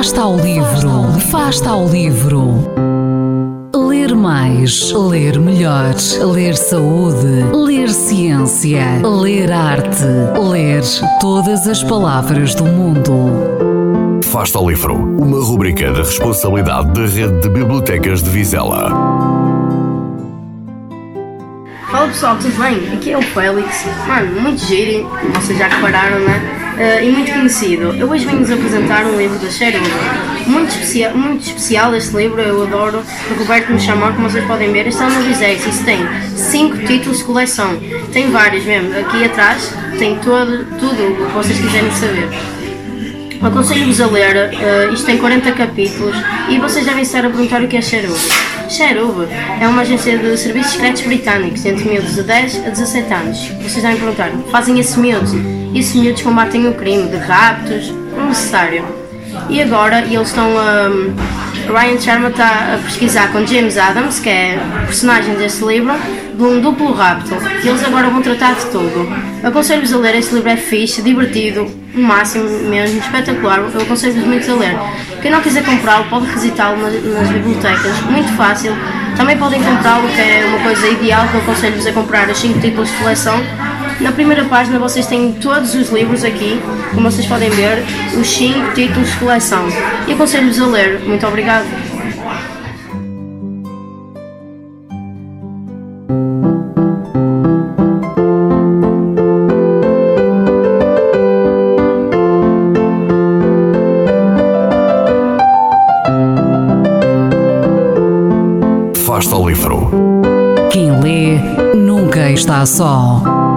Fasta ao livro, Fasta ao livro. Ler mais, ler melhor, ler saúde, ler ciência, ler arte, ler todas as palavras do mundo. Fasta ao livro, uma rubrica da responsabilidade da Rede de Bibliotecas de Vizela. Fala pessoal, tudo bem? Aqui é o Félix. Mano, muito giro, vocês já repararam, né? Uh, e muito conhecido. Eu hoje venho-vos apresentar um livro da Cheryl. Muito, especial, muito especial este livro, eu adoro. O Roberto me chamou, como vocês podem ver. Este é o novo Isso tem 5 títulos de coleção. Tem vários mesmo. Aqui atrás tem todo, tudo o que vocês quiserem saber. Aconselho-vos a ler, uh, isto tem 40 capítulos e vocês devem estar a perguntar o que é Cherub. Cherub é uma agência de serviços secretos britânicos entre miúdos de 10 a 17 anos. Vocês devem perguntar, fazem esses miúdos? E esses miúdos combatem o crime de raptos, o necessário. E agora eles estão. Um, Ryan Sharma está a pesquisar com James Adams, que é personagem deste livro, de um duplo rapto. E eles agora vão tratar de tudo. Aconselho-vos a ler, este livro é fixe, divertido, o máximo mesmo, espetacular. Eu aconselho-vos muito a ler. Quem não quiser comprá-lo pode requisitá-lo nas, nas, bibliotecas, muito fácil. Também podem comprá-lo, que é uma coisa ideal, que eu aconselho-vos a comprar os 5 títulos de coleção na primeira página vocês têm todos os livros aqui, como vocês podem ver, os 5 títulos de coleção. E aconselho-vos a ler. Muito obrigado. Fasta o livro. Quem lê nunca está só.